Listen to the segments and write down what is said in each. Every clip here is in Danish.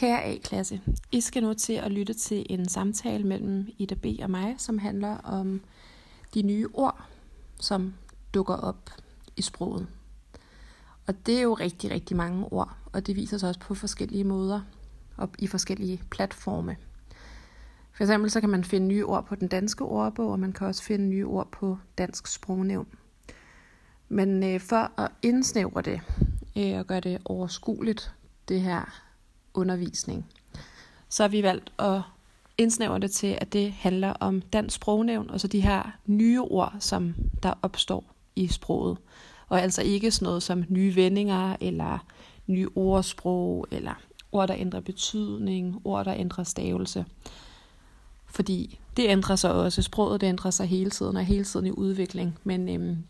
Kære A-klasse, I skal nu til at lytte til en samtale mellem Ida B. og mig, som handler om de nye ord, som dukker op i sproget. Og det er jo rigtig, rigtig mange ord, og det viser sig også på forskellige måder og i forskellige platforme. For eksempel så kan man finde nye ord på den danske ordbog, og man kan også finde nye ord på dansk sprognævn. Men øh, for at indsnævre det øh, og gøre det overskueligt, det her undervisning, så har vi valgt at indsnævre det til, at det handler om dansk sprognævn, og så de her nye ord, som der opstår i sproget. Og altså ikke sådan noget som nye vendinger, eller nye ordsprog, eller ord, der ændrer betydning, ord, der ændrer stavelse. Fordi det ændrer sig også. Sproget det ændrer sig hele tiden, og hele tiden i udvikling. Men øhm,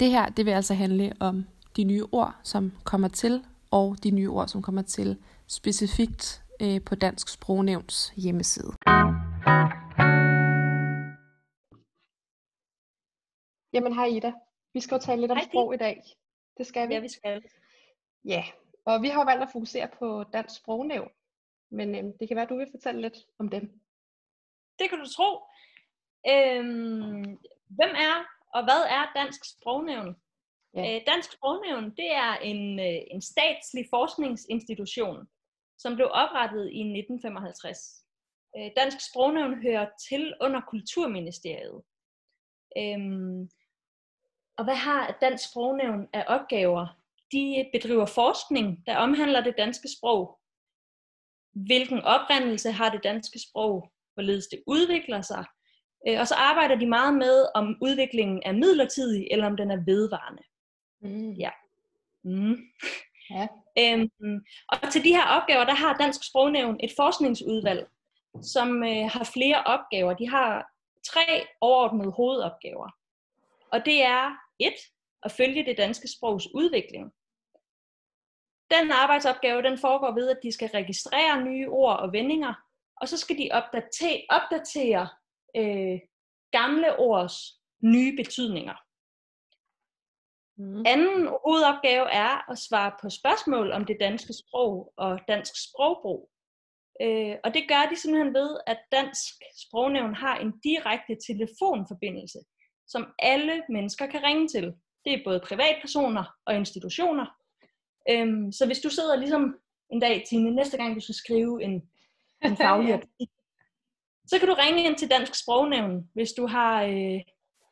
det her, det vil altså handle om de nye ord, som kommer til, og de nye ord, som kommer til specifikt øh, på Dansk Sprognævns hjemmeside. Jamen hej Ida. Vi skal jo tale lidt om hej, sprog i dag. Det skal vi. Ja, vi skal. Ja, og vi har valgt at fokusere på Dansk Sprognævn. Men øhm, det kan være, at du vil fortælle lidt om dem. Det kan du tro. Øhm, hvem er og hvad er Dansk Sprognævn? Ja. Øh, Dansk Sprognævn det er en, øh, en statslig forskningsinstitution, som blev oprettet i 1955. Øh, Dansk Sprognævn hører til under Kulturministeriet. Øhm, og hvad har Dansk Sprognævn af opgaver? De bedriver forskning, der omhandler det danske sprog. Hvilken oprindelse har det danske sprog? Hvorledes det udvikler sig? Og så arbejder de meget med, om udviklingen er midlertidig, eller om den er vedvarende. Mm. Ja. Mm. ja. Øhm, og til de her opgaver, der har Dansk Sprognævn et forskningsudvalg, som øh, har flere opgaver. De har tre overordnede hovedopgaver. Og det er et, at følge det danske sprogs udvikling. Den arbejdsopgave, den foregår ved, at de skal registrere nye ord og vendinger, og så skal de opdatere, opdatere øh, gamle ords nye betydninger. Mm. Anden hovedopgave er at svare på spørgsmål om det danske sprog og dansk sprogbrug. Øh, og det gør de simpelthen ved, at Dansk Sprognævn har en direkte telefonforbindelse, som alle mennesker kan ringe til. Det er både privatpersoner og institutioner. Øhm, så hvis du sidder ligesom en dag, Tine, næste gang du skal skrive en, en faglig artikel, så kan du ringe ind til Dansk Sprognævn, hvis du har øh,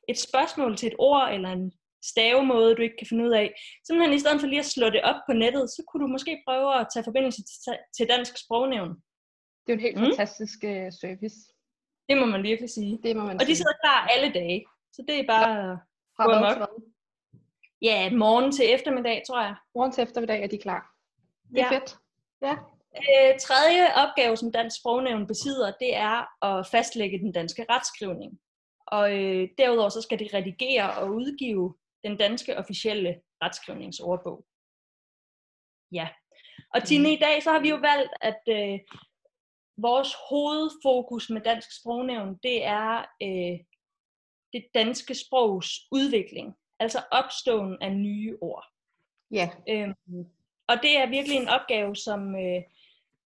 et spørgsmål til et ord eller en stavemåde, du ikke kan finde ud af. Simpelthen i stedet for lige at slå det op på nettet, så kunne du måske prøve at tage forbindelse til Dansk Sprognævn. Det er jo en helt mm. fantastisk uh, service. Det må man virkelig sige. Det må man og de sidder klar alle dage. Så det er bare ja. Fra gå amok. Ja, morgen til eftermiddag, tror jeg. Morgen til eftermiddag er de klar. Det er ja. fedt. Ja. Øh, tredje opgave, som Dansk Sprognævn besidder, det er at fastlægge den danske retskrivning. Og øh, derudover så skal de redigere og udgive den danske officielle retskrivningsordbog. Ja. Og Tine, i dag så har vi jo valgt, at øh, vores hovedfokus med dansk sprognævn, det er øh, det danske sprogs udvikling. Altså opståen af nye ord. Ja. Øhm, og det er virkelig en opgave, som, øh,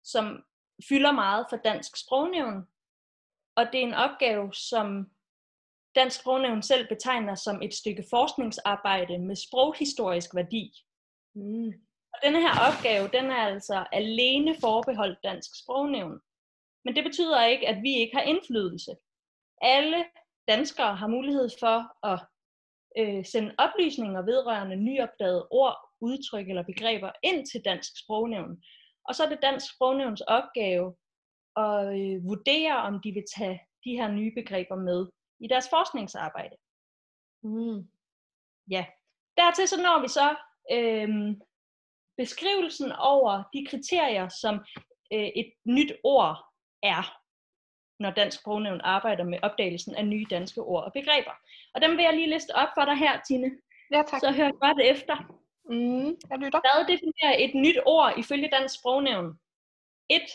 som fylder meget for dansk sprognævn. Og det er en opgave, som Dansk Sprognævn selv betegner som et stykke forskningsarbejde med sproghistorisk værdi. Mm. Og denne her opgave, den er altså alene forbeholdt Dansk Sprognævn. Men det betyder ikke, at vi ikke har indflydelse. Alle danskere har mulighed for at øh, sende oplysninger vedrørende nyopdagede ord, udtryk eller begreber ind til Dansk Sprognævn. Og så er det Dansk Sprognævns opgave at øh, vurdere, om de vil tage de her nye begreber med i deres forskningsarbejde. Mm. Ja. Dertil så når vi så øhm, beskrivelsen over de kriterier, som øh, et nyt ord er, når Dansk Sprognævn arbejder med opdagelsen af nye danske ord og begreber. Og dem vil jeg lige liste op for dig her, Tine. Ja, tak. Så hør godt efter. Mm, jeg lytter. Hvad definerer et nyt ord ifølge Dansk Sprognævn? Et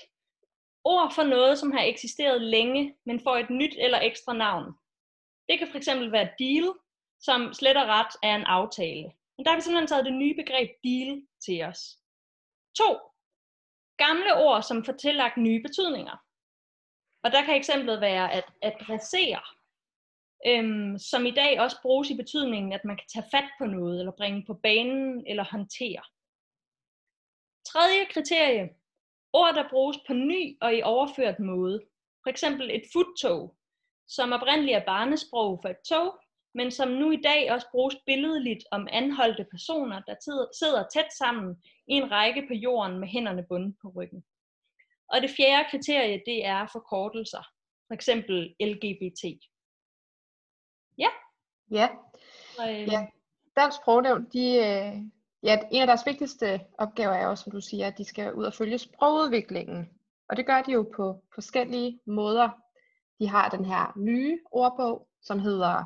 ord for noget, som har eksisteret længe, men får et nyt eller ekstra navn. Det kan fx være deal, som slet og ret er en aftale. Men der har vi simpelthen taget det nye begreb deal til os. To. gamle ord, som får tillagt nye betydninger. Og der kan eksemplet være at adressere, øhm, som i dag også bruges i betydningen, at man kan tage fat på noget, eller bringe på banen, eller håndtere. Tredje kriterie. Ord, der bruges på ny og i overført måde. For eksempel et futtog, som oprindeligt er barnesprog for et tog, men som nu i dag også bruges billedligt om anholdte personer, der sidder tæt sammen i en række på jorden med hænderne bundet på ryggen. Og det fjerde kriterie, det er forkortelser. For eksempel LGBT. Ja. Ja. Og, øh... ja. Dansk sprognævn, de, øh, ja, en af deres vigtigste opgaver er også, som du siger, at de skal ud og følge sprogudviklingen. Og det gør de jo på forskellige måder. De har den her nye ordbog, som hedder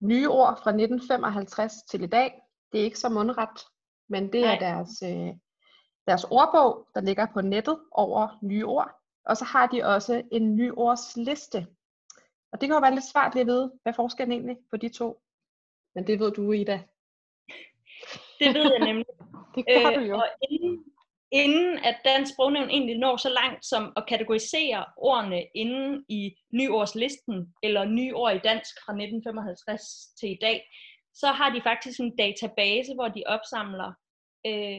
Nye ord fra 1955 til i dag. Det er ikke så mundret, men det Nej. er deres, øh, deres ordbog, der ligger på nettet over nye ord. Og så har de også en ny ordsliste. Og det kan jo være lidt svært lige at vide, hvad forskellen egentlig på de to. Men det ved du, Ida. Det ved jeg nemlig. det gør du jo. Øh, og inden, inden at dansk sprognævn egentlig når så langt som at kategorisere ordene inden i nyordslisten, eller nyord i dansk fra 1955 til i dag, så har de faktisk en database, hvor de opsamler øh,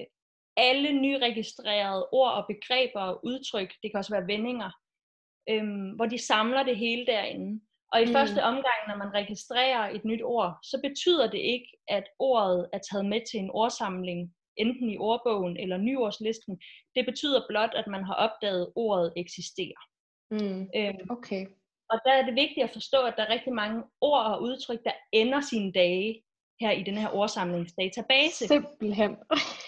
alle nyregistrerede ord og begreber og udtryk, det kan også være vendinger, øh, hvor de samler det hele derinde. Og i mm. første omgang, når man registrerer et nyt ord, så betyder det ikke, at ordet er taget med til en ordsamling, enten i ordbogen eller nyordslisten. Det betyder blot, at man har opdaget, at ordet eksisterer. Mm. Øhm, okay. Og der er det vigtigt at forstå, at der er rigtig mange ord og udtryk, der ender sine dage her i den her ordsamlingsdatabase. Simpelthen.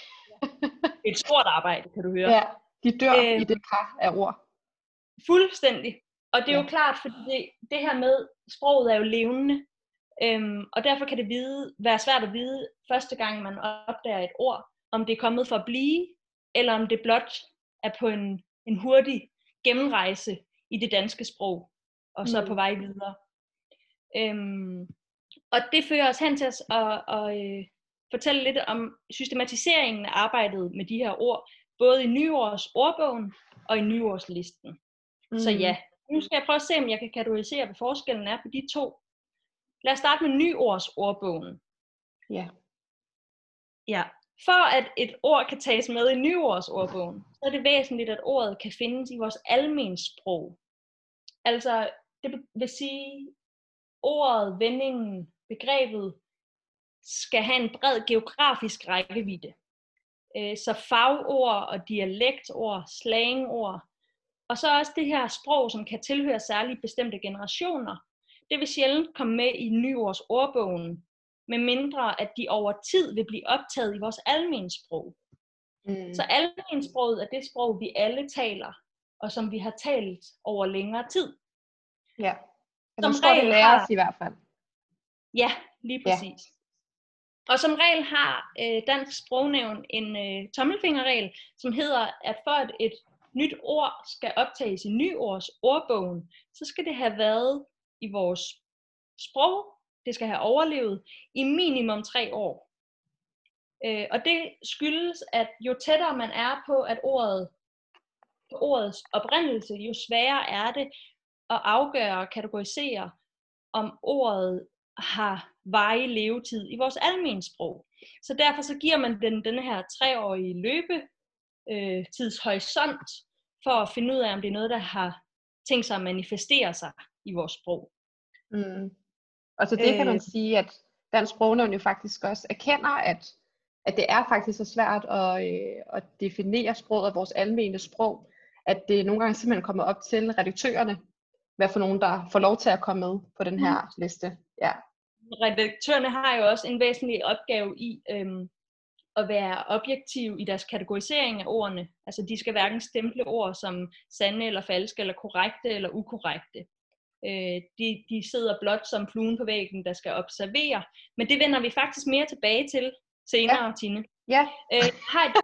Et stort arbejde, kan du høre. Ja, de dør øhm, i det kar af ord. Fuldstændig. Og det er ja. jo klart, fordi det, det her med, sproget er jo levende, øhm, og derfor kan det vide, være svært at vide første gang, man opdager et ord, om det er kommet for at blive, eller om det blot er på en, en hurtig gennemrejse i det danske sprog, og så mm. på vej videre. Øhm, og det fører os hen til at, at, at, øh, fortælle lidt om systematiseringen af arbejdet med de her ord, både i nyårs ordbogen og i nyårslisten. Mm. Så ja, nu skal jeg prøve at se, om jeg kan kategorisere, hvad forskellen er på de to. Lad os starte med nyårs ordbogen. Ja. Ja, for at et ord kan tages med i nyårsordbogen, så er det væsentligt, at ordet kan findes i vores almensprog. Altså, det vil sige, ordet, vendingen, begrebet skal have en bred geografisk rækkevidde. Øh, så fagord og dialektord, slangord, og så også det her sprog, som kan tilhøre særligt bestemte generationer, det vil sjældent komme med i nyårsordbogen, med mindre at de over tid vil blive optaget i vores almensprog. Mm. Så almensproget er det sprog, vi alle taler, og som vi har talt over længere tid. Ja, som regel det lærer os i hvert fald. Ja, lige præcis. Ja. Og som regel har øh, Dansk Sprognævn en øh, tommelfingerregel, som hedder, at for at et nyt ord skal optages i nyårs ordbogen, så skal det have været i vores sprog det skal have overlevet i minimum tre år. Øh, og det skyldes, at jo tættere man er på, at ordet, på ordets oprindelse, jo sværere er det at afgøre og kategorisere, om ordet har varig levetid i vores almensprog. Så derfor så giver man den, den her treårige løbe øh, tidshorisont for at finde ud af, om det er noget, der har tænkt sig at manifestere sig i vores sprog. Mm. Og så det øh, kan man øh. sige, at Dansk Sprognævn jo faktisk også erkender, at, at det er faktisk så svært at, øh, at definere sproget af vores almene sprog, at det nogle gange simpelthen kommer op til redaktørerne, hvad for nogen, der får lov til at komme med på den her mm. liste. Ja. Redaktørerne har jo også en væsentlig opgave i øhm, at være objektiv i deres kategorisering af ordene. Altså de skal hverken stemple ord som sande eller falske, eller korrekte eller ukorrekte. Øh, de, de sidder blot som fluen på væggen, der skal observere. Men det vender vi faktisk mere tilbage til senere, ja. Tine. Ja. Øh, jeg, har et,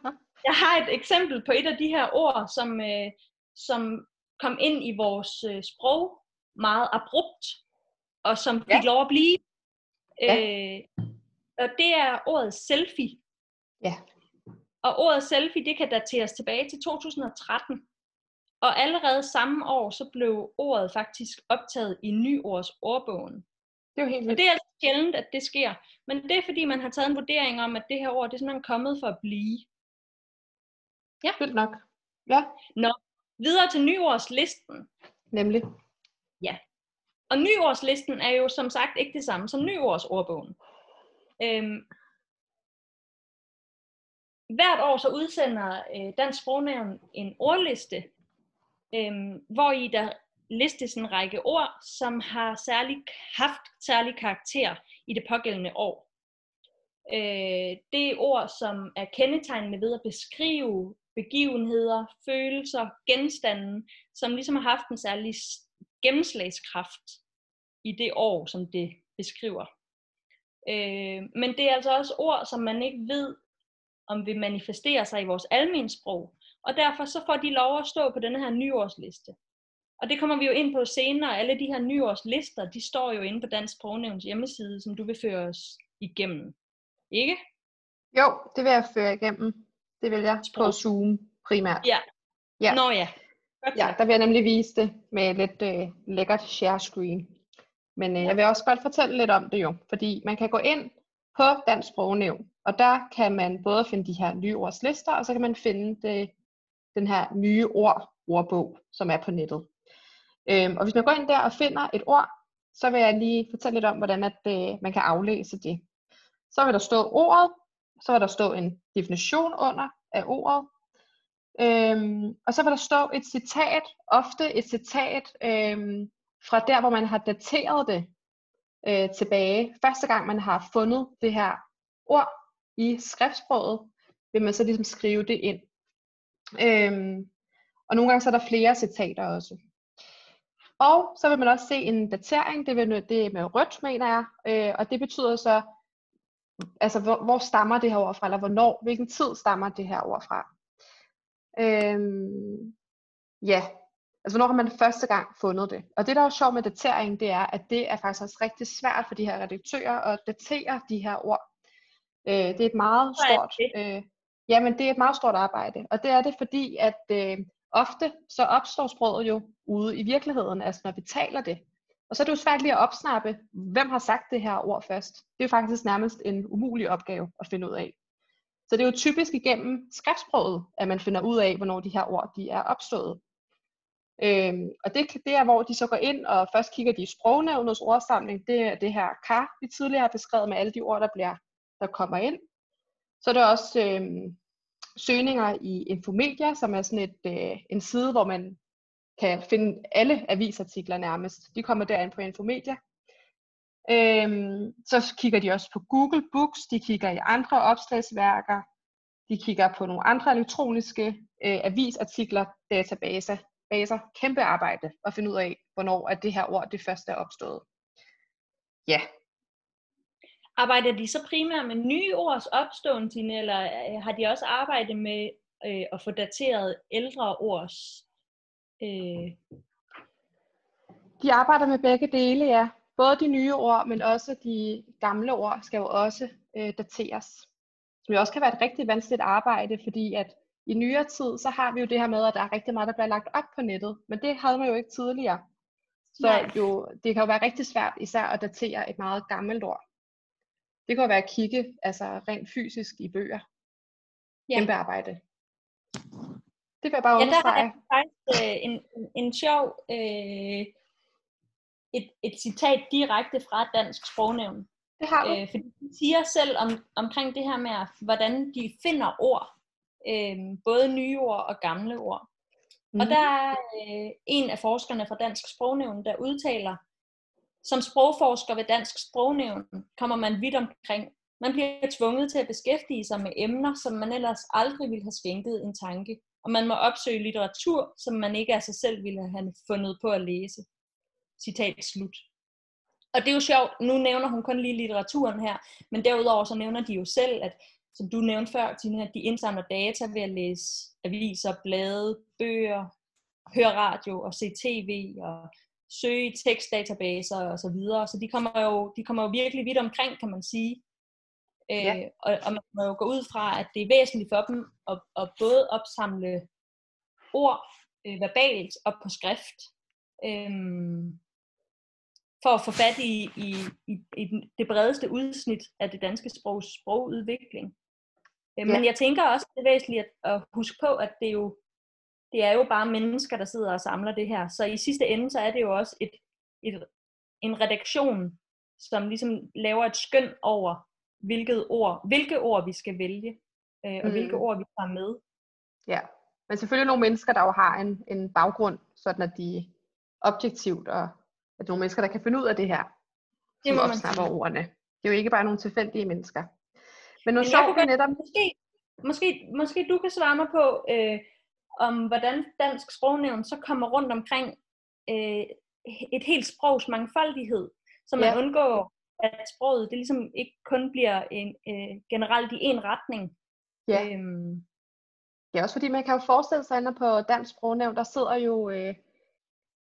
jeg har et eksempel på et af de her ord, som, øh, som kom ind i vores øh, sprog meget abrupt, og som fik ja. lov at blive. Ja. Øh, og det er ordet selfie. Ja. og ordet selfie, det kan dateres tilbage til 2013. Og allerede samme år, så blev ordet faktisk optaget i nyords ordbogen. Det er jo helt Og det er altså sjældent, at det sker. Men det er fordi, man har taget en vurdering om, at det her ord, det er simpelthen kommet for at blive. Ja. Vildt nok. Ja. Nå, videre til nyordslisten. Nemlig. Ja. Og nyordslisten er jo som sagt ikke det samme som nyordsordbogen. Øhm, hvert år så udsender øh, Dansk Sprognævn en ordliste, øh, hvor i der listes en række ord, som har særlig, haft særlig karakter i det pågældende år. Øh, det er ord, som er kendetegnende ved at beskrive begivenheder, følelser, genstande, som ligesom har haft en særlig gennemslagskraft i det år, som det beskriver. Øh, men det er altså også ord, som man ikke ved, om vil manifestere sig i vores almensprog. Og derfor så får de lov at stå på denne her nyårsliste. Og det kommer vi jo ind på senere. Alle de her nyårslister, de står jo inde på Dansk Sprognævns hjemmeside, som du vil føre os igennem. Ikke? Jo, det vil jeg føre igennem. Det vil jeg Sprog. på Zoom primært. Ja. ja. Nå ja. Godt ja, der vil jeg nemlig vise det med lidt øh, lækkert share screen. Men øh, jeg vil også godt fortælle lidt om det jo, fordi man kan gå ind på Dansk Sprognævn, og der kan man både finde de her nye ordslister, og så kan man finde det, den her nye ord, ordbog, som er på nettet. Øhm, og hvis man går ind der og finder et ord, så vil jeg lige fortælle lidt om, hvordan at, øh, man kan aflæse det. Så vil der stå ordet, så vil der stå en definition under af ordet, øhm, og så vil der stå et citat, ofte et citat øhm, fra der, hvor man har dateret det øh, tilbage. Første gang man har fundet det her ord i skriftsproget, vil man så ligesom skrive det ind. Øhm, og nogle gange så er der flere citater også. Og så vil man også se en datering, det, vil, det er med rødt, mener jeg, øh, og det betyder så, altså hvor, hvor stammer det her ord fra, eller hvornår, hvilken tid stammer det her ord fra. Øhm, ja, altså hvornår har man første gang fundet det. Og det der er sjovt med datering, det er, at det er faktisk også rigtig svært for de her redaktører at datere de her ord. Øh, det er et meget stort, øh, jamen det er et meget stort arbejde, og det er det fordi, at øh, ofte så opstår sproget jo ude i virkeligheden, altså når vi taler det. Og så er det jo svært lige at opsnappe, hvem har sagt det her ord først. Det er jo faktisk nærmest en umulig opgave at finde ud af. Så det er jo typisk igennem skriftsproget, at man finder ud af, hvornår de her ord de er opstået. Øhm, og det, det er, hvor de så går ind og først kigger de i sprognævnets ordsamling. Det er det her kar, vi tidligere har beskrevet med alle de ord, der, bliver, der kommer ind. Så er der også øh, søgninger i Infomedia, som er sådan et, øh, en side, hvor man kan finde alle avisartikler nærmest. De kommer derind på Infomedia. Øhm, så kigger de også på Google Books, de kigger i andre opslagsværker, de kigger på nogle andre elektroniske øh, avisartikler, databaser, baser. Kæmpe arbejde at finde ud af, hvornår at det her ord det første er opstået. Ja. Arbejder de så primært med nye ords opståen, Tine, eller øh, har de også arbejdet med øh, at få dateret ældre ords? Øh... De arbejder med begge dele, ja både de nye ord, men også de gamle ord skal jo også øh, dateres. Som jo også kan være et rigtig vanskeligt arbejde, fordi at i nyere tid, så har vi jo det her med, at der er rigtig meget, der bliver lagt op på nettet. Men det havde man jo ikke tidligere. Så Nej. jo, det kan jo være rigtig svært især at datere et meget gammelt ord. Det kan jo være at kigge altså rent fysisk i bøger. Ja. Kæmpe arbejde. Det vil jeg bare understrege. Ja, der er faktisk øh, en, en, en sjov øh, et, et citat direkte fra Dansk Sprognævn. Det har du. Øh, fordi de siger selv om, omkring det her med, hvordan de finder ord. Øh, både nye ord og gamle ord. Mm. Og der er øh, en af forskerne fra Dansk Sprognævn, der udtaler, som sprogforsker ved Dansk Sprognævn kommer man vidt omkring. Man bliver tvunget til at beskæftige sig med emner, som man ellers aldrig ville have skænket en tanke. Og man må opsøge litteratur, som man ikke af sig selv ville have fundet på at læse. Citat slut. Og det er jo sjovt, nu nævner hun kun lige litteraturen her, men derudover så nævner de jo selv, at som du nævnte før, Tina, at de indsamler data ved at læse aviser, blade, bøger, høre radio og se tv og søge i tekstdatabaser og så videre. Så de kommer jo, de kommer jo virkelig vidt omkring, kan man sige. Øh, ja. og, og man må jo gå ud fra, at det er væsentligt for dem at, at både opsamle ord øh, verbalt og på skrift, øh, for at få fat i, i, i, i det bredeste udsnit af det danske sprogs sprogudvikling. Øh, ja. Men jeg tænker også, det er væsentligt at, at huske på, at det er jo det er jo bare mennesker, der sidder og samler det her. Så i sidste ende, så er det jo også et, et, en redaktion, som ligesom laver et skøn over, hvilket ord, hvilke ord vi skal vælge, øh, og mm. hvilke ord vi tager med. Ja, men selvfølgelig nogle mennesker, der jo har en, en baggrund, sådan at de objektivt, og at nogle mennesker, der kan finde ud af det her, det som opsnapper ordene. Det er jo ikke bare nogle tilfældige mennesker. Men noget sjovt er netop... Måske, måske, måske du kan svare mig på, øh, om hvordan dansk sprognævn så kommer rundt omkring øh, et helt sprogs mangfoldighed, så man ja. undgår, at sproget det ligesom ikke kun bliver en, øh, generelt i en retning. Ja. Øhm. ja, også fordi man kan jo forestille sig, at på dansk sprognævn, der sidder jo øh,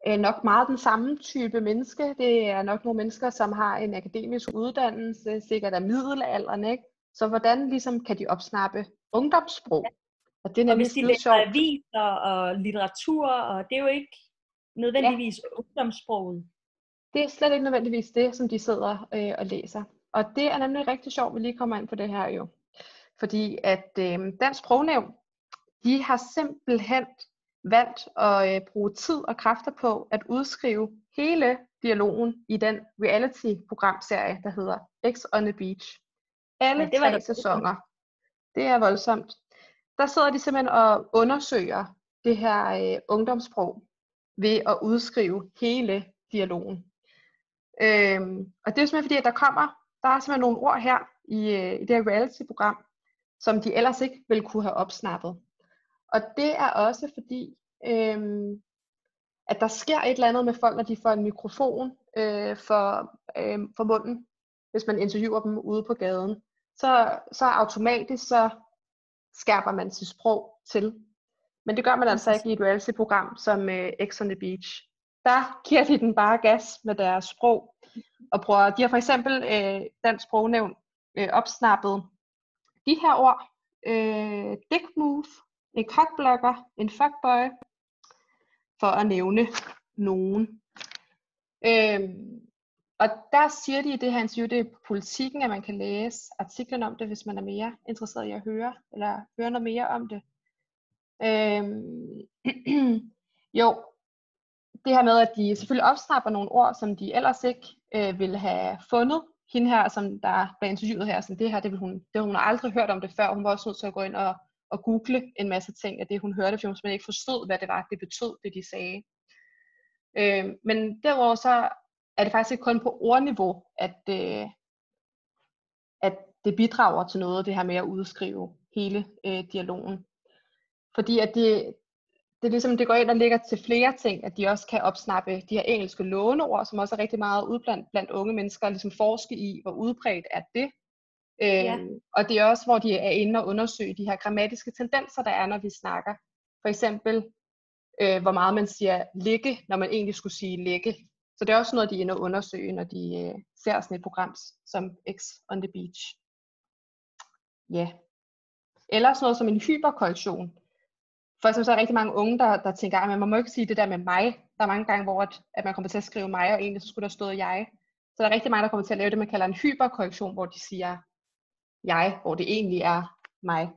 øh, nok meget den samme type menneske. Det er nok nogle mennesker, som har en akademisk uddannelse, sikkert af middelalderen, ikke? Så hvordan ligesom kan de opsnappe ungdomssprog? Ja. Og det er og hvis de læser aviser og litteratur, og det er jo ikke nødvendigvis ja. ungdomssproget. Det er slet ikke nødvendigvis det, som de sidder øh, og læser. Og det er nemlig rigtig sjovt, at vi lige kommer ind på det her jo. Fordi at øh, Dansk Sprognævn, de har simpelthen valgt at øh, bruge tid og kræfter på at udskrive hele dialogen i den reality-programserie, der hedder X on the Beach. Alle ja, det var tre sæsoner. Det er voldsomt der sidder de simpelthen og undersøger det her øh, ungdomssprog ved at udskrive hele dialogen. Øhm, og det er simpelthen fordi, at der kommer, der er simpelthen nogle ord her i, øh, i det her reality-program, som de ellers ikke ville kunne have opsnappet. Og det er også fordi, øhm, at der sker et eller andet med folk, når de får en mikrofon øh, for, øh, for munden, hvis man interviewer dem ude på gaden. Så, så automatisk så skærper man sit sprog til. Men det gør man altså ikke i et reality-program som uh, X on the Beach. Der giver de den bare gas med deres sprog. Og prøver, de har for eksempel uh, dansk sprognævn uh, opsnappet de her ord. Uh, dick move, en cockblocker, en fuckboy, for at nævne nogen. Uh, og der siger de i det her interview, det er politikken, at man kan læse artiklen om det, hvis man er mere interesseret i at høre, eller høre noget mere om det. Øhm, jo, det her med, at de selvfølgelig opsnapper nogle ord, som de ellers ikke øh, ville have fundet. Hende her, som der blev interviewet her, sådan det her, det, vil hun, det hun har aldrig hørt om det før. Hun var også nødt til at gå ind og, og google en masse ting af det, hun hørte, for hun simpelthen ikke forstod, hvad det var, det betød, det de sagde. Øh, men derudover så er det faktisk ikke kun på ordniveau, at, øh, at det bidrager til noget, det her med at udskrive hele øh, dialogen. Fordi at det, det, er ligesom, det går ind og ligger til flere ting, at de også kan opsnappe de her engelske låneord, som også er rigtig meget udblandt blandt unge mennesker, ligesom forske i, hvor udbredt er det. Øh, ja. Og det er også, hvor de er inde og undersøge de her grammatiske tendenser, der er, når vi snakker. For eksempel, øh, hvor meget man siger ligge, når man egentlig skulle sige lægge. Så det er også noget, de er inde og undersøge, når de øh, ser sådan et program som X on the Beach. Ja. Eller sådan noget som en hyperkorrektion. For eksempel så er der rigtig mange unge, der, der tænker, at man må ikke sige det der med mig. Der er mange gange, hvor at, at man kommer til at skrive mig, og egentlig så skulle der stå jeg. Så der er rigtig mange, der kommer til at lave det, man kalder en hyperkorrektion, hvor de siger jeg, hvor det egentlig er mig.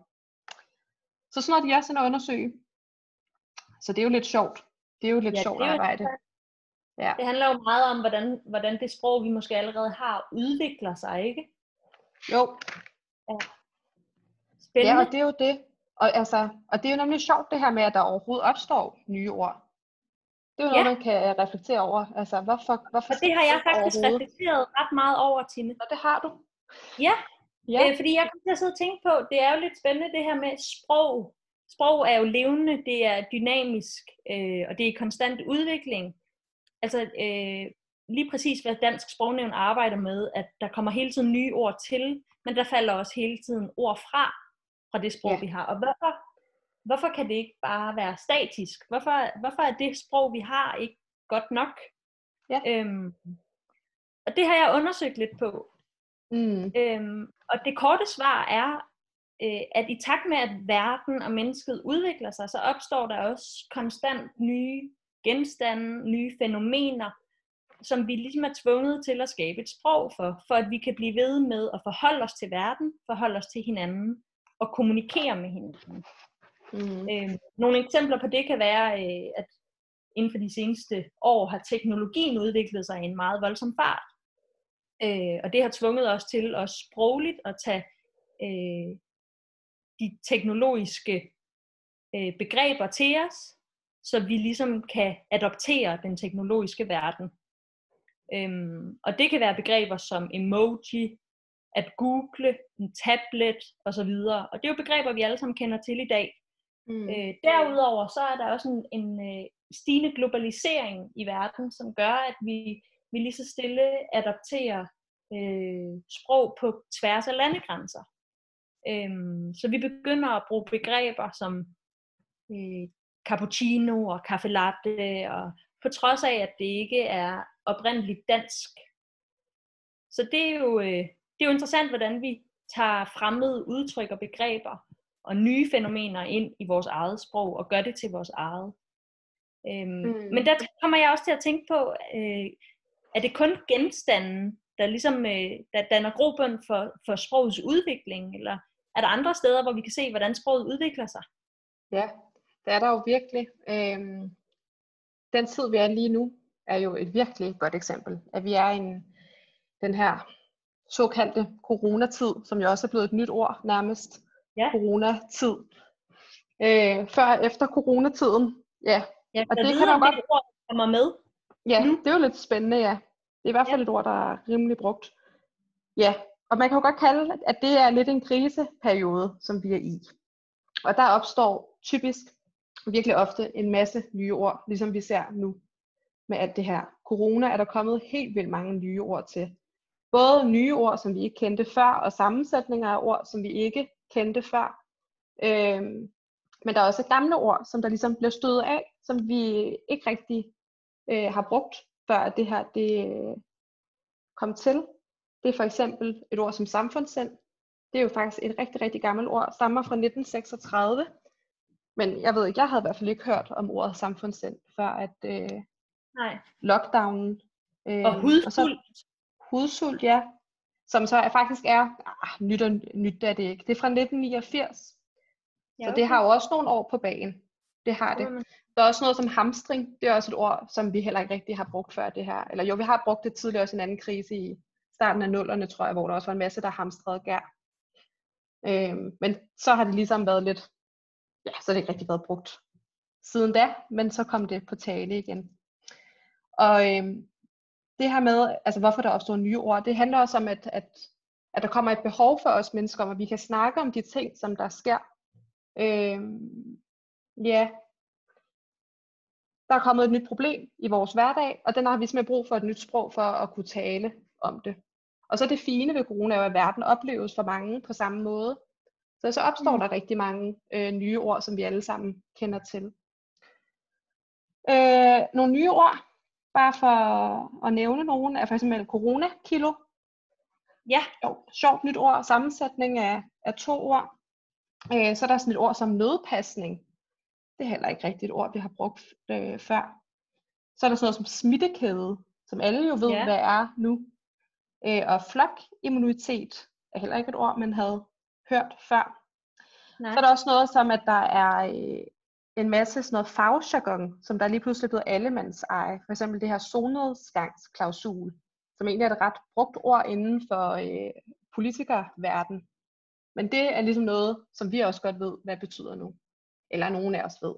Så sådan noget, de også at undersøge. Så det er jo lidt sjovt. Det er jo lidt ja, sjovt arbejde. Ja. Det handler jo meget om, hvordan, hvordan det sprog, vi måske allerede har, udvikler sig, ikke? Jo. Ja. Spændende. Ja, og det er jo det. Og, altså, og det er jo nemlig sjovt det her med, at der overhovedet opstår nye ord. Det er jo ja. noget, man kan reflektere over. Altså, hvorfor, hvorfor og det har jeg faktisk reflekteret ret meget over, Tine. Og det har du? Ja, ja. Øh, fordi jeg kom til at sidde og tænke på, det er jo lidt spændende det her med sprog. Sprog er jo levende, det er dynamisk, øh, og det er i konstant udvikling altså øh, lige præcis hvad Dansk Sprognævn arbejder med, at der kommer hele tiden nye ord til, men der falder også hele tiden ord fra, fra det sprog, ja. vi har. Og hvorfor, hvorfor kan det ikke bare være statisk? Hvorfor, hvorfor er det sprog, vi har, ikke godt nok? Ja. Øhm, og det har jeg undersøgt lidt på. Mm. Øhm, og det korte svar er, øh, at i takt med, at verden og mennesket udvikler sig, så opstår der også konstant nye genstande, nye fænomener, som vi ligesom er tvunget til at skabe et sprog for, for at vi kan blive ved med at forholde os til verden, forholde os til hinanden og kommunikere med hinanden. Mm. Øh, nogle eksempler på det kan være, øh, at inden for de seneste år har teknologien udviklet sig i en meget voldsom fart. Øh, og det har tvunget os til at sprogligt at tage øh, de teknologiske øh, begreber til os, så vi ligesom kan adoptere den teknologiske verden. Øhm, og det kan være begreber som emoji, at google, en tablet osv. Og det er jo begreber, vi alle sammen kender til i dag. Mm. Øh, derudover så er der også en, en øh, stigende globalisering i verden, som gør, at vi, vi lige så stille adopterer øh, sprog på tværs af landegrænser. Øhm, så vi begynder at bruge begreber som øh, cappuccino og kaffe latte, og på trods af, at det ikke er oprindeligt dansk. Så det er jo, øh, det er jo interessant, hvordan vi tager fremmede udtryk og begreber og nye fænomener ind i vores eget sprog og gør det til vores eget. Øhm, mm. Men der kommer jeg også til at tænke på, øh, er det kun genstanden, der ligesom øh, der danner grobund for, for sprogets udvikling, eller er der andre steder, hvor vi kan se, hvordan sproget udvikler sig? Ja, det er der jo virkelig. Øhm, den tid, vi er lige nu, er jo et virkelig godt eksempel. At vi er i en, den her såkaldte coronatid, som jo også er blevet et nyt ord nærmest. Ja. Coronatid. Øh, før og efter coronatiden. Ja, ja og det kan man godt... ord kommer med. Ja, nu. det er jo lidt spændende, ja. Det er i hvert fald ja. et ord, der er rimelig brugt. Ja, og man kan jo godt kalde, at det er lidt en kriseperiode, som vi er i. Og der opstår typisk virkelig ofte en masse nye ord, ligesom vi ser nu med alt det her. Corona er der kommet helt vildt mange nye ord til. Både nye ord, som vi ikke kendte før, og sammensætninger af ord, som vi ikke kendte før. Øhm, men der er også gamle ord, som der ligesom bliver stødet af, som vi ikke rigtig øh, har brugt, før at det her det øh, kom til. Det er for eksempel et ord som samfundssind. Det er jo faktisk et rigtig, rigtig gammelt ord, stammer fra 1936. Men jeg ved ikke, jeg havde i hvert fald ikke hørt om ordet samfundssind, før at øh, Nej. lockdownen. Øh, og hudsult. Og så, hudsult, ja. Som så er, faktisk er, ah, nyt og nyt er det ikke. Det er fra 1989. Ja, okay. Så det har jo også nogle år på bagen. Det har det. Der er også noget som hamstring. Det er også et ord, som vi heller ikke rigtig har brugt før det her. Eller jo, vi har brugt det tidligere også i en anden krise i starten af nullerne, tror jeg, hvor der også var en masse, der hamstrede gær. Øhm, men så har det ligesom været lidt, ja, så har det ikke rigtig været brugt siden da, men så kom det på tale igen. Og øhm, det her med, altså hvorfor der opstår nye ord, det handler også om, at, at, at der kommer et behov for os mennesker, om at vi kan snakke om de ting, som der sker. Øhm, ja, der er kommet et nyt problem i vores hverdag, og den har vi simpelthen brug for et nyt sprog for at kunne tale om det. Og så det fine ved corona er, at verden opleves for mange på samme måde. Så så opstår mm. der rigtig mange øh, nye ord, som vi alle sammen kender til. Øh, nogle nye ord, bare for at nævne nogle, er for eksempel corona-kilo. Ja. Jo, sjovt nyt ord, sammensætning af, af to ord. Øh, så er der sådan et ord som nødpasning. Det er heller ikke rigtigt et ord, vi har brugt øh, før. Så er der sådan noget som smittekæde, som alle jo ved, ja. hvad er nu. Øh, og flokimmunitet er heller ikke et ord, man havde hørt før. Nej. Så er der også noget som, at der er øh, en masse sådan noget fagjargon, som der lige pludselig er blevet allemands eje. For eksempel det her solnedgangsklausul, som egentlig er et ret brugt ord inden for øh, politikerverden. Men det er ligesom noget, som vi også godt ved, hvad det betyder nu. Eller nogen af os ved.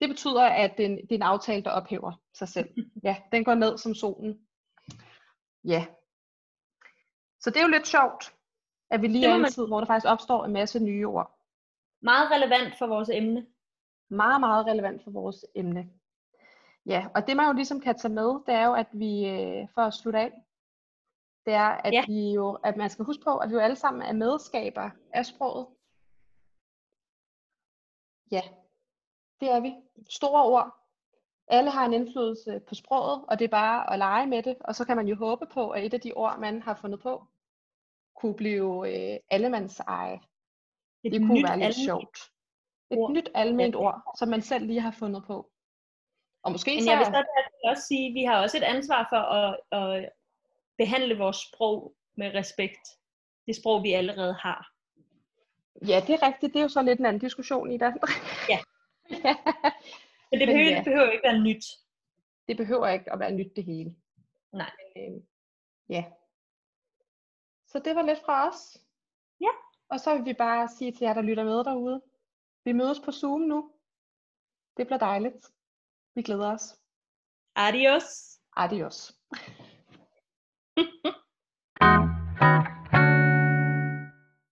Det betyder, at det er en, det er en aftale, der ophæver sig selv. Ja, den går ned som solen. Ja, så det er jo lidt sjovt, at vi lige er i en tid, hvor der faktisk opstår en masse nye ord. Meget relevant for vores emne. Meget, meget relevant for vores emne. Ja, og det man jo ligesom kan tage med, det er jo, at vi, øh, for at slutte af, det er, at, ja. vi jo, at man skal huske på, at vi jo alle sammen er medskaber af sproget. Ja, det er vi. Store ord. Alle har en indflydelse på sproget, og det er bare at lege med det, og så kan man jo håbe på, at et af de ord, man har fundet på, kunne blive øh, allemands eje. Et det kunne være lidt sjovt. Et ord. nyt almindeligt ord, som man selv lige har fundet på. Og måske Men så... jeg vil så også sige, at vi har også et ansvar for at, at behandle vores sprog med respekt. Det sprog, vi allerede har. Ja, det er rigtigt. Det er jo så lidt en anden diskussion i det. ja. Men det behøver, Men, ja. det behøver ikke være nyt. Det behøver ikke at være nyt det hele. Nej. Men, øh, ja. Så det var lidt fra os. Ja. Og så vil vi bare sige til jer, der lytter med derude. Vi mødes på Zoom nu. Det bliver dejligt. Vi glæder os. Adios. Adios.